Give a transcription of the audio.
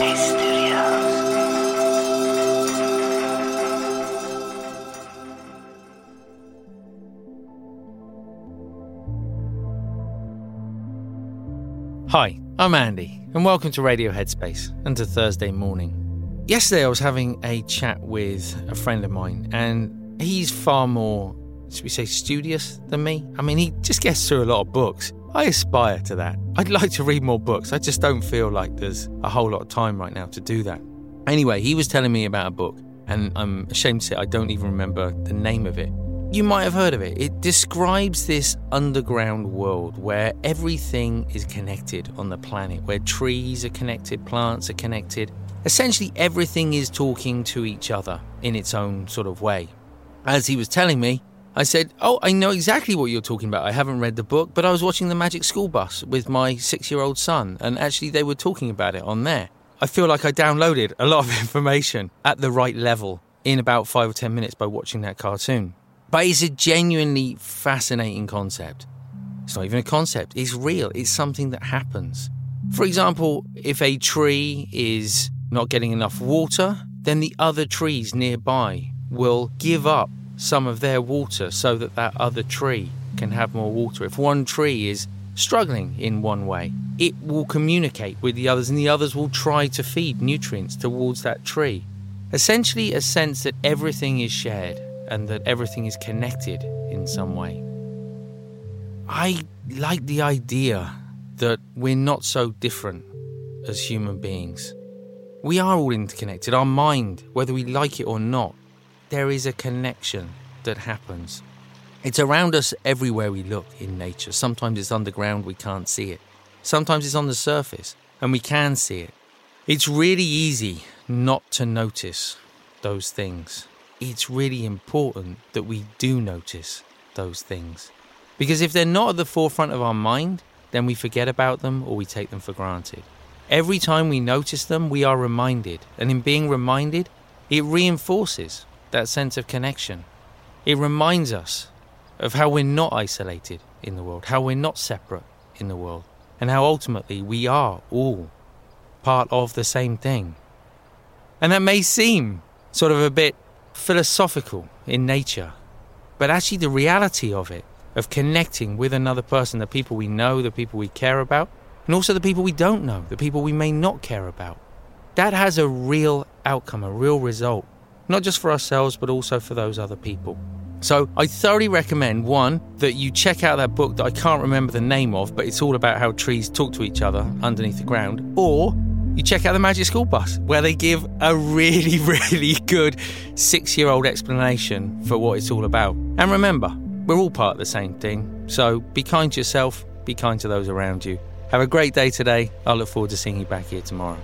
Hi, I'm Andy, and welcome to Radio Headspace and to Thursday morning. Yesterday, I was having a chat with a friend of mine, and he's far more, should we say, studious than me. I mean, he just gets through a lot of books. I aspire to that. I'd like to read more books. I just don't feel like there's a whole lot of time right now to do that. Anyway, he was telling me about a book, and I'm ashamed to say I don't even remember the name of it. You might have heard of it. It describes this underground world where everything is connected on the planet, where trees are connected, plants are connected. Essentially, everything is talking to each other in its own sort of way. As he was telling me, I said, Oh, I know exactly what you're talking about. I haven't read the book, but I was watching The Magic School Bus with my six year old son, and actually, they were talking about it on there. I feel like I downloaded a lot of information at the right level in about five or ten minutes by watching that cartoon. But it's a genuinely fascinating concept. It's not even a concept, it's real, it's something that happens. For example, if a tree is not getting enough water, then the other trees nearby will give up some of their water so that that other tree can have more water. If one tree is struggling in one way, it will communicate with the others and the others will try to feed nutrients towards that tree. Essentially, a sense that everything is shared and that everything is connected in some way. I like the idea that we're not so different as human beings. We are all interconnected. Our mind, whether we like it or not, there is a connection that happens. It's around us everywhere we look in nature. Sometimes it's underground, we can't see it. Sometimes it's on the surface, and we can see it. It's really easy not to notice those things. It's really important that we do notice those things. Because if they're not at the forefront of our mind, then we forget about them or we take them for granted. Every time we notice them, we are reminded, and in being reminded, it reinforces that sense of connection. It reminds us of how we're not isolated in the world, how we're not separate in the world, and how ultimately we are all part of the same thing. And that may seem sort of a bit philosophical in nature, but actually, the reality of it, of connecting with another person, the people we know, the people we care about, and also the people we don't know, the people we may not care about, that has a real outcome, a real result, not just for ourselves, but also for those other people. So I thoroughly recommend one that you check out that book that I can't remember the name of, but it's all about how trees talk to each other underneath the ground, or you check out the Magic School Bus, where they give a really, really good six year old explanation for what it's all about. And remember, we're all part of the same thing, so be kind to yourself, be kind to those around you. Have a great day today. I look forward to seeing you back here tomorrow.